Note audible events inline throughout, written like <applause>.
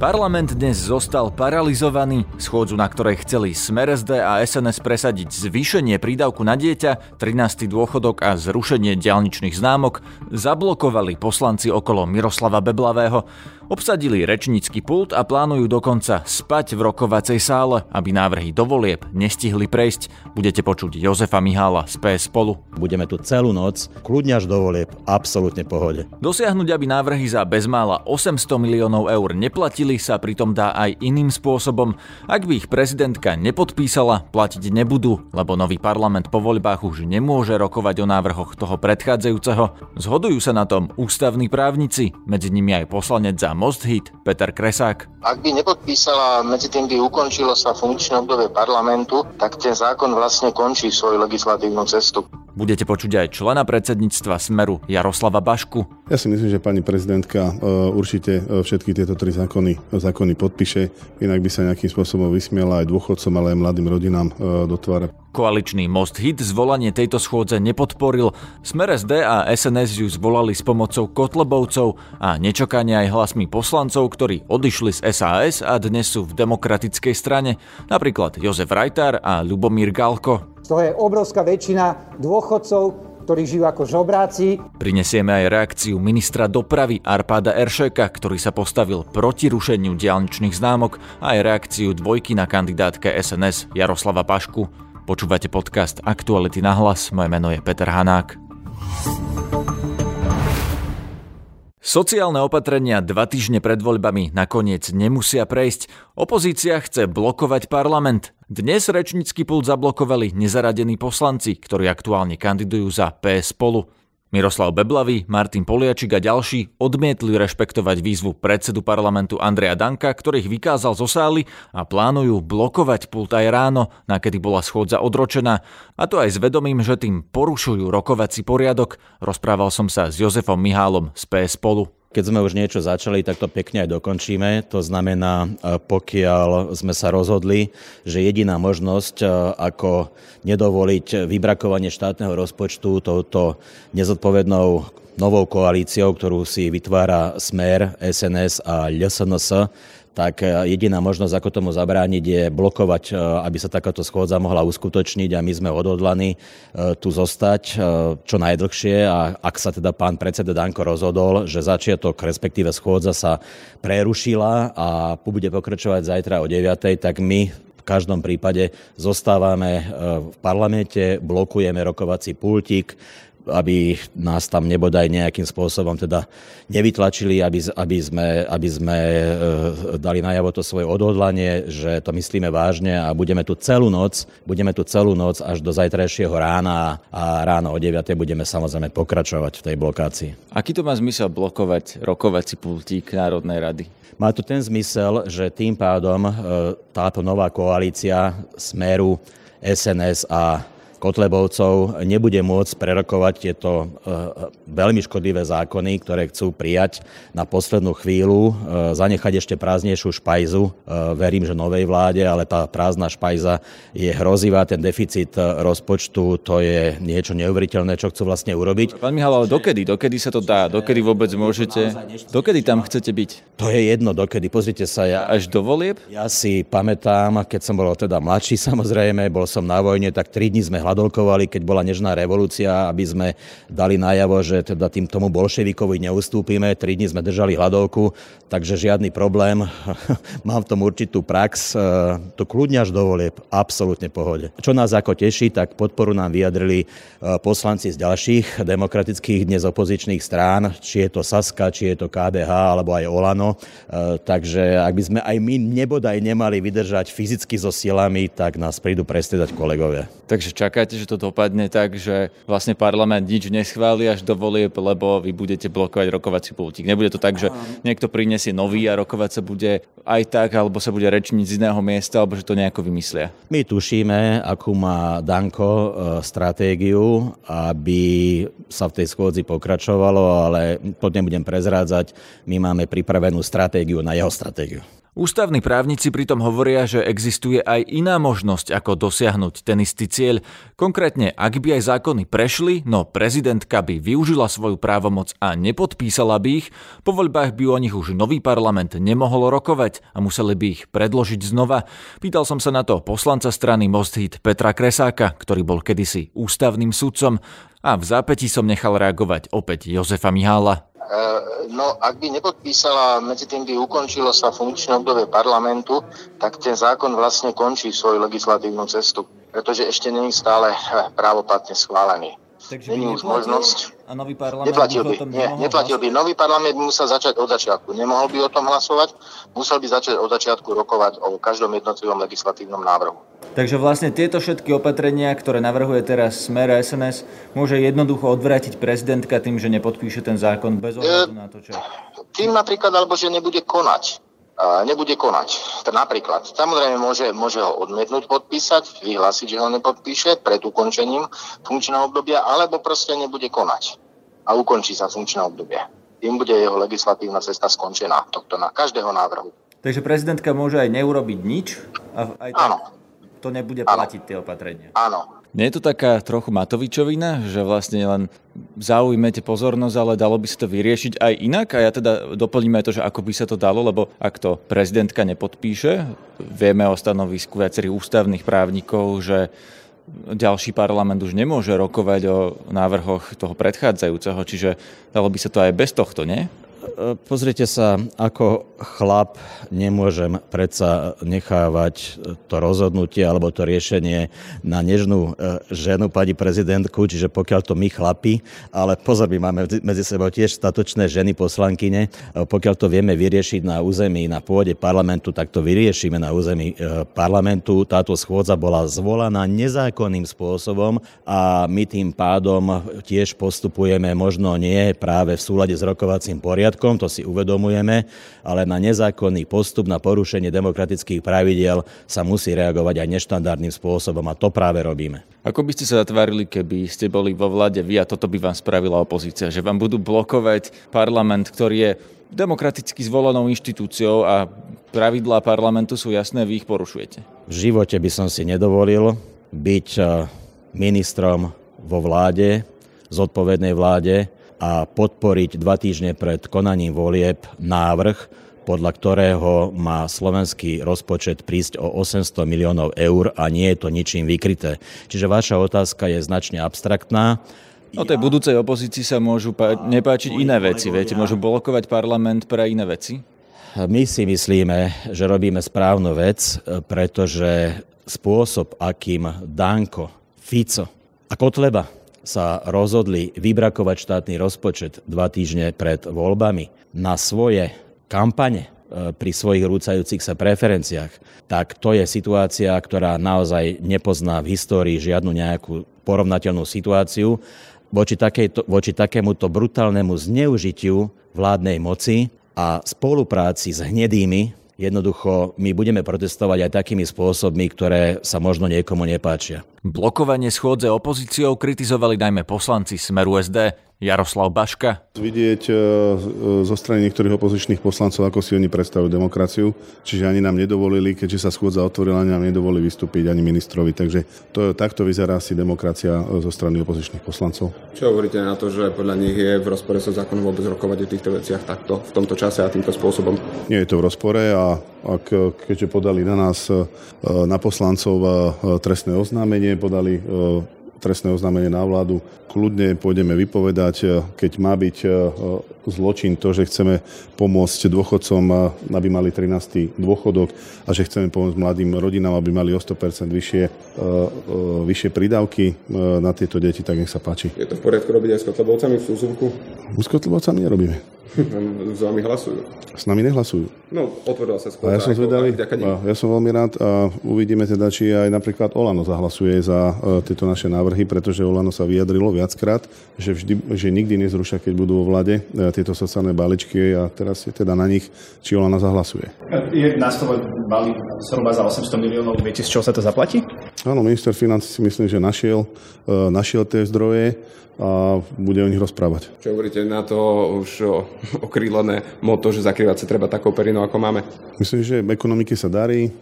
Parlament dnes zostal paralizovaný. Schôdzu, na ktorej chceli Smer SD a SNS presadiť zvýšenie prídavku na dieťa, 13. dôchodok a zrušenie dialničných známok, zablokovali poslanci okolo Miroslava Beblavého. Obsadili rečnícky pult a plánujú dokonca spať v rokovacej sále, aby návrhy do volieb nestihli prejsť. Budete počuť Jozefa Mihála z PS spolu. Budeme tu celú noc, kľudne až do volieb, absolútne pohode. Dosiahnuť, aby návrhy za bezmála 800 miliónov eur neplatili, sa pritom dá aj iným spôsobom. Ak by ich prezidentka nepodpísala, platiť nebudú, lebo nový parlament po voľbách už nemôže rokovať o návrhoch toho predchádzajúceho. Zhodujú sa na tom ústavní právnici, medzi nimi aj poslanec za Most Hit Peter Kresák. Ak by nepodpísala, medzi tým by ukončilo sa funkčné obdobie parlamentu, tak ten zákon vlastne končí svoju legislatívnu cestu. Budete počuť aj člena predsedníctva Smeru Jaroslava Bašku. Ja si myslím, že pani prezidentka e, určite e, všetky tieto tri zákony, zákony podpíše, inak by sa nejakým spôsobom vysmiela aj dôchodcom, ale aj mladým rodinám e, do tváre. Koaličný Most Hit zvolanie tejto schôdze nepodporil. Smer SD a SNS ju zvolali s pomocou Kotlebovcov a nečakane aj hlasmi poslancov, ktorí odišli z SAS a dnes sú v demokratickej strane, napríklad Jozef Rajtár a Lubomír Galko. To je obrovská väčšina dôchodcov, ktorí žijú ako žobráci. Prinesieme aj reakciu ministra dopravy Arpáda Eršeka, ktorý sa postavil proti rušeniu diálničných známok a aj reakciu dvojky na kandidátke SNS Jaroslava Pašku. Počúvate podcast Aktuality na hlas, moje meno je Peter Hanák. Sociálne opatrenia dva týždne pred voľbami nakoniec nemusia prejsť. Opozícia chce blokovať parlament. Dnes rečnícky pult zablokovali nezaradení poslanci, ktorí aktuálne kandidujú za PS spolu. Miroslav Beblavý, Martin Poliačik a ďalší odmietli rešpektovať výzvu predsedu parlamentu Andreja Danka, ktorých vykázal zo sály a plánujú blokovať pult aj ráno, na kedy bola schôdza odročená. A to aj s vedomím, že tým porušujú rokovací poriadok. Rozprával som sa s Jozefom Mihálom z PS spolu. Keď sme už niečo začali, tak to pekne aj dokončíme. To znamená, e, pokiaľ sme sa rozhodli, že jediná možnosť, e, ako nedovoliť vybrakovanie štátneho rozpočtu touto nezodpovednou novou koalíciou, ktorú si vytvára Smer, SNS a LSNS, tak e, jediná možnosť, ako tomu zabrániť, je blokovať, e, aby sa takáto schôdza mohla uskutočniť a my sme odhodlaní e, tu zostať čo najdlhšie. A ak sa teda pán predseda Danko rozhodol, že začiatok, respektíve schôdza sa prerušila a bude pokračovať zajtra o 9, tak my v každom prípade zostávame v parlamente, blokujeme rokovací pultík, aby nás tam nebodaj nejakým spôsobom teda nevytlačili, aby, aby sme, aby sme e, dali najavo to svoje odhodlanie, že to myslíme vážne a budeme tu celú noc, budeme tu celú noc až do zajtrajšieho rána a ráno o 9. budeme samozrejme pokračovať v tej blokácii. Aký to má zmysel blokovať rokovací pultík Národnej rady? Má to ten zmysel, že tým pádom e, táto nová koalícia Smeru, SNS a Kotlebovcov nebude môcť prerokovať tieto e, veľmi škodlivé zákony, ktoré chcú prijať na poslednú chvíľu, e, zanechať ešte prázdnejšiu špajzu. E, verím, že novej vláde, ale tá prázdna špajza je hrozivá, ten deficit rozpočtu, to je niečo neuveriteľné, čo chcú vlastne urobiť. Pán Michal, ale dokedy? Dokedy sa to dá? Dokedy vôbec môžete? Dokedy tam chcete byť? To je jedno, dokedy. Pozrite sa, ja... Až do volieb? Ja si pamätám, keď som bol teda mladší <laughs> samozrejme, bol som na vojne, tak tri dní sme hladolkovali, keď bola nežná revolúcia, aby sme dali najavo, že teda tým tomu bolševikovi neustúpime. Tri dní sme držali hladovku, takže žiadny problém. <laughs> Mám v tom určitú prax. E, to kľudne až dovolieb, absolútne pohode. Čo nás ako teší, tak podporu nám vyjadrili e, poslanci z ďalších demokratických dnes opozičných strán, či je to Saska, či je to KDH, alebo aj Olano. E, takže ak by sme aj my nebodaj nemali vydržať fyzicky so silami, tak nás prídu prestriedať kolegovia. Takže čaká čakáte, že to dopadne tak, že vlastne parlament nič neschváli až do volieb, lebo vy budete blokovať rokovací pultík. Nebude to tak, že niekto prinesie nový a rokovať sa bude aj tak, alebo sa bude rečniť z iného miesta, alebo že to nejako vymyslia. My tušíme, akú má Danko e, stratégiu, aby sa v tej schôdzi pokračovalo, ale to nebudem prezrádzať. My máme pripravenú stratégiu na jeho stratégiu. Ústavní právnici pritom hovoria, že existuje aj iná možnosť, ako dosiahnuť ten istý cieľ. Konkrétne, ak by aj zákony prešli, no prezidentka by využila svoju právomoc a nepodpísala by ich, po voľbách by o nich už nový parlament nemohol rokovať a museli by ich predložiť znova. Pýtal som sa na to poslanca strany Most Hit Petra Kresáka, ktorý bol kedysi ústavným sudcom a v zápäti som nechal reagovať opäť Jozefa Mihála. Eh, no, ak by nepodpísala, medzi tým by ukončilo sa funkčné obdobie parlamentu, tak ten zákon vlastne končí svoju legislatívnu cestu, pretože ešte není stále eh, právoplatne schválený. Takže není už možnosť. A nový parlament neplatil by, nie, neplatil by. Nový parlament musel začať od začiatku. Nemohol by o tom hlasovať, musel by začať od začiatku rokovať o každom jednotlivom legislatívnom návrhu. Takže vlastne tieto všetky opatrenia, ktoré navrhuje teraz Smer a SNS, môže jednoducho odvrátiť prezidentka tým, že nepodpíše ten zákon bez ohľadu na to, čo... Tým napríklad, alebo že nebude konať. Nebude konať. To napríklad. Samozrejme môže, môže ho odmietnúť podpísať, vyhlásiť, že ho nepodpíše pred ukončením funkčného obdobia, alebo proste nebude konať a ukončí sa funkčné obdobie. Tým bude jeho legislatívna cesta skončená, tohto na každého návrhu. Takže prezidentka môže aj neurobiť nič? A aj tak... Áno to nebude platiť tie opatrenia. Áno. Nie je to taká trochu Matovičovina, že vlastne len zaujmete pozornosť, ale dalo by sa to vyriešiť aj inak? A ja teda doplním aj to, že ako by sa to dalo, lebo ak to prezidentka nepodpíše, vieme o stanovisku viacerých ústavných právnikov, že ďalší parlament už nemôže rokovať o návrhoch toho predchádzajúceho, čiže dalo by sa to aj bez tohto, nie? Pozrite sa, ako chlap nemôžem predsa nechávať to rozhodnutie alebo to riešenie na nežnú e, ženu, pani prezidentku, čiže pokiaľ to my chlapi, ale pozor, my máme medzi sebou tiež statočné ženy poslankyne, e, pokiaľ to vieme vyriešiť na území, na pôde parlamentu, tak to vyriešime na území e, parlamentu. Táto schôdza bola zvolaná nezákonným spôsobom a my tým pádom tiež postupujeme možno nie práve v súlade s rokovacím poriadkom, poriadkom, to si uvedomujeme, ale na nezákonný postup, na porušenie demokratických pravidiel sa musí reagovať aj neštandardným spôsobom a to práve robíme. Ako by ste sa zatvárili, keby ste boli vo vláde vy a toto by vám spravila opozícia, že vám budú blokovať parlament, ktorý je demokraticky zvolenou inštitúciou a pravidlá parlamentu sú jasné, vy ich porušujete? V živote by som si nedovolil byť eh, ministrom vo vláde, zodpovednej vláde, a podporiť dva týždne pred konaním volieb návrh, podľa ktorého má slovenský rozpočet prísť o 800 miliónov eur a nie je to ničím vykryté. Čiže vaša otázka je značne abstraktná. No tej budúcej opozícii sa môžu pá- nepáčiť iné veci, viete, môžu blokovať parlament pre iné veci? My si myslíme, že robíme správnu vec, pretože spôsob, akým Danko, Fico a Kotleba sa rozhodli vybrakovať štátny rozpočet dva týždne pred voľbami na svoje kampane e, pri svojich rúcajúcich sa preferenciách, tak to je situácia, ktorá naozaj nepozná v histórii žiadnu nejakú porovnateľnú situáciu. Voči, takejto, voči takémuto brutálnemu zneužitiu vládnej moci a spolupráci s hnedými Jednoducho, my budeme protestovať aj takými spôsobmi, ktoré sa možno niekomu nepáčia. Blokovanie schôdze opozíciou kritizovali najmä poslanci Smeru SD. Jaroslav Baška. Vidieť e, e, zo strany niektorých opozičných poslancov, ako si oni predstavujú demokraciu, čiže ani nám nedovolili, keďže sa schôdza otvorila, ani nám nedovolili vystúpiť ani ministrovi. Takže to, takto vyzerá asi demokracia e, zo strany opozičných poslancov. Čo hovoríte na to, že podľa nich je v rozpore so zákonom vôbec rokovať o týchto veciach takto, v tomto čase a týmto spôsobom? Nie je to v rozpore a ak, keďže podali na nás, na poslancov trestné oznámenie, podali trestné oznámenie na vládu. Kľudne pôjdeme vypovedať, e, keď má byť e, zločin to, že chceme pomôcť dôchodcom, e, aby mali 13. dôchodok a že chceme pomôcť mladým rodinám, aby mali o 100% vyššie, vyššie prídavky na tieto deti, tak nech sa páči. Je to v poriadku robiť aj s Kotlebovcami v súzumku? S Kotlebovcami nerobíme. <laughs> S vami hlasujú? S nami nehlasujú. No, otvorila sa skôr. ja som zvedavý, ja som veľmi rád a uvidíme teda, či aj napríklad Olano zahlasuje za uh, tieto naše návrhy, pretože Olano sa vyjadrilo viackrát, že, vždy, že nikdy nezrušia, keď budú vo vlade uh, tieto sociálne balíčky a teraz je teda na nich, či Olano zahlasuje. Je na stole balík zhruba za 800 miliónov. Viete, z čoho sa to zaplatí? Áno, minister financí si myslím, že našiel, e, našiel tie zdroje a bude o nich rozprávať. Čo hovoríte na to už <laughs> okrílené moto, že zakrývať sa treba takou perinou, ako máme? Myslím, že ekonomiky sa darí,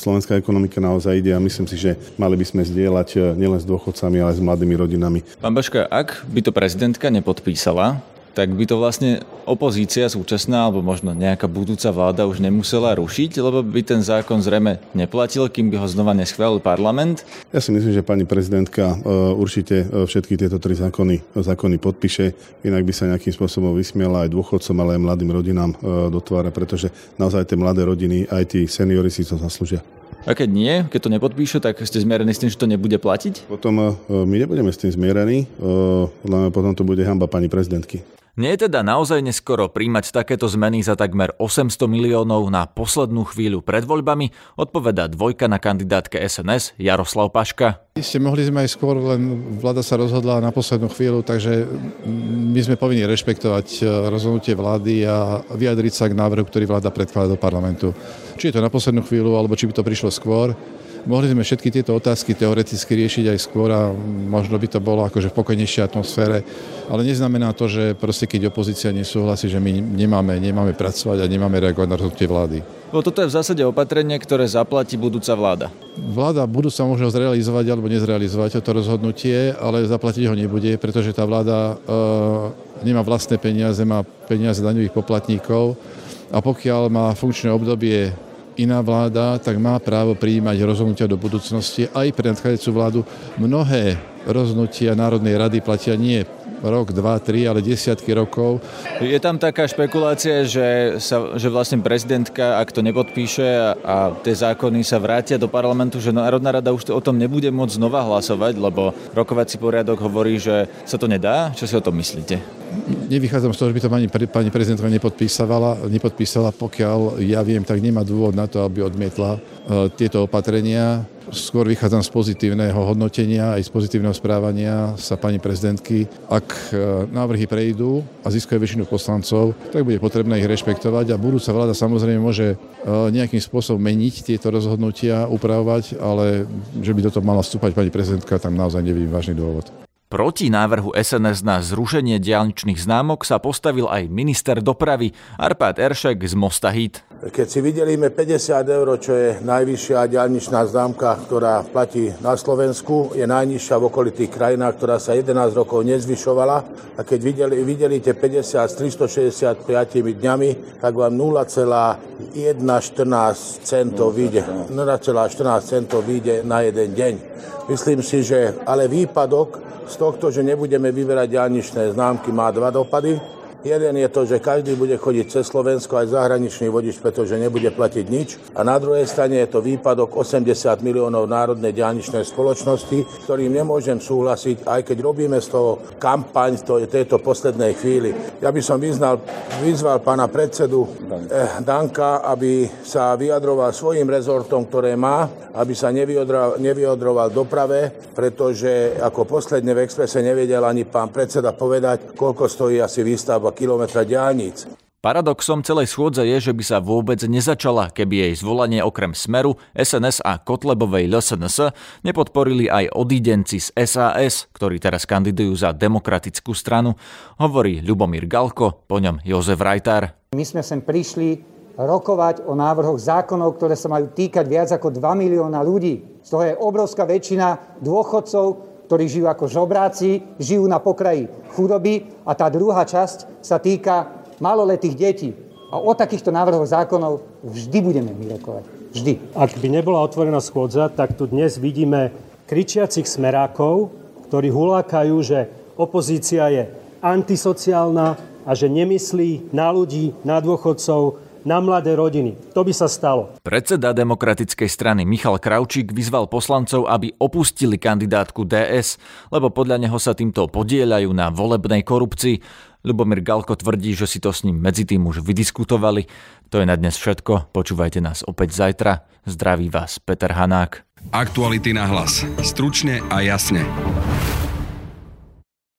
slovenská ekonomika naozaj ide a myslím si, že mali by sme zdieľať nielen s dôchodcami, ale aj s mladými rodinami. Pán Baška, ak by to prezidentka nepodpísala, tak by to vlastne opozícia súčasná alebo možno nejaká budúca vláda už nemusela rušiť, lebo by ten zákon zrejme neplatil, kým by ho znova neschválil parlament. Ja si myslím, že pani prezidentka e, určite e, všetky tieto tri zákony, zákony podpíše, inak by sa nejakým spôsobom vysmiela aj dôchodcom, ale aj mladým rodinám e, do tváre, pretože naozaj tie mladé rodiny, aj tí seniory si to zaslúžia. A keď nie, keď to nepodpíše, tak ste zmierení s tým, že to nebude platiť? Potom my nebudeme s tým zmierení, len potom to bude hamba pani prezidentky. Nie je teda naozaj neskoro príjmať takéto zmeny za takmer 800 miliónov na poslednú chvíľu pred voľbami, odpoveda dvojka na kandidátke SNS Jaroslav Paška. Ste mohli sme aj skôr, len vláda sa rozhodla na poslednú chvíľu, takže my sme povinni rešpektovať e, rozhodnutie vlády a vyjadriť sa k návrhu, ktorý vláda predkladá do parlamentu. Či je to na poslednú chvíľu, alebo či by to prišlo skôr. Mohli sme všetky tieto otázky teoreticky riešiť aj skôr a možno by to bolo akože v pokojnejšej atmosfére, ale neznamená to, že proste keď opozícia nesúhlasí, že my nemáme, nemáme pracovať a nemáme reagovať na rozhodnutie vlády. Bo toto je v zásade opatrenie, ktoré zaplatí budúca vláda. Vláda budúca možno zrealizovať alebo nezrealizovať toto rozhodnutie, ale zaplatiť ho nebude, pretože tá vláda e, nemá vlastné peniaze, má peniaze daňových poplatníkov a pokiaľ má funkčné obdobie iná vláda, tak má právo prijímať rozhodnutia do budúcnosti. Aj pre nadchádzajúcu vládu mnohé rozhodnutia Národnej rady platia nie rok, dva, tri, ale desiatky rokov. Je tam taká špekulácia, že, sa, že vlastne prezidentka, ak to nepodpíše a, a tie zákony sa vrátia do parlamentu, že Národná rada už o tom nebude môcť znova hlasovať, lebo rokovací poriadok hovorí, že sa to nedá. Čo si o tom myslíte? Nevychádzam z toho, že by to pani, pani prezidentka nepodpísala, nepodpísala, pokiaľ ja viem, tak nemá dôvod na to, aby odmietla uh, tieto opatrenia skôr vychádzam z pozitívneho hodnotenia aj z pozitívneho správania sa pani prezidentky. Ak e, návrhy prejdú a získajú väčšinu poslancov, tak bude potrebné ich rešpektovať a budúca vláda samozrejme môže e, nejakým spôsobom meniť tieto rozhodnutia, upravovať, ale že by do toho mala vstúpať pani prezidentka, tam naozaj nevidím vážny dôvod. Proti návrhu SNS na zrušenie diálničných známok sa postavil aj minister dopravy Arpad Eršek z Mosta Hit. Keď si videlíme 50 eur, čo je najvyššia diálničná známka, ktorá platí na Slovensku, je najnižšia v okolitých krajinách, ktorá sa 11 rokov nezvyšovala. A keď videli, videlíte 50 s 365 dňami, tak vám 0,114 centov vyjde, 0,14 centov vyjde na jeden deň. Myslím si, že ale výpadok z tohto, že nebudeme vyberať diálničné známky, má dva dopady. Jeden je to, že každý bude chodiť cez Slovensko aj zahraničný vodič, pretože nebude platiť nič. A na druhej strane je to výpadok 80 miliónov národnej diálničnej spoločnosti, ktorým nemôžem súhlasiť, aj keď robíme z toho kampaň v tejto poslednej chvíli. Ja by som vyznal, vyzval pána predsedu eh, Danka, aby sa vyjadroval svojim rezortom, ktoré má, aby sa nevyjadroval, nevyjadroval doprave, pretože ako posledne v Exprese nevedel ani pán predseda povedať, koľko stojí asi výstavba kilometra diálnic. Paradoxom celej schôdze je, že by sa vôbec nezačala, keby jej zvolanie okrem Smeru, SNS a Kotlebovej LSNS nepodporili aj odídenci z SAS, ktorí teraz kandidujú za demokratickú stranu, hovorí Ľubomír Galko, po ňom Jozef Rajtár. My sme sem prišli rokovať o návrhoch zákonov, ktoré sa majú týkať viac ako 2 milióna ľudí. Z toho je obrovská väčšina dôchodcov, ktorí žijú ako žobráci, žijú na pokraji chudoby a tá druhá časť sa týka maloletých detí. A o takýchto návrhoch zákonov vždy budeme vyrokovať. Vždy. Ak by nebola otvorená schôdza, tak tu dnes vidíme kričiacich smerákov, ktorí hulákajú, že opozícia je antisociálna a že nemyslí na ľudí, na dôchodcov, na mladé rodiny. To by sa stalo. Predseda demokratickej strany Michal Kraučík vyzval poslancov, aby opustili kandidátku DS, lebo podľa neho sa týmto podieľajú na volebnej korupcii. Lubomír Galko tvrdí, že si to s ním medzi tým už vydiskutovali. To je na dnes všetko. Počúvajte nás opäť zajtra. Zdraví vás Peter Hanák. Aktuality na hlas. Stručne a jasne.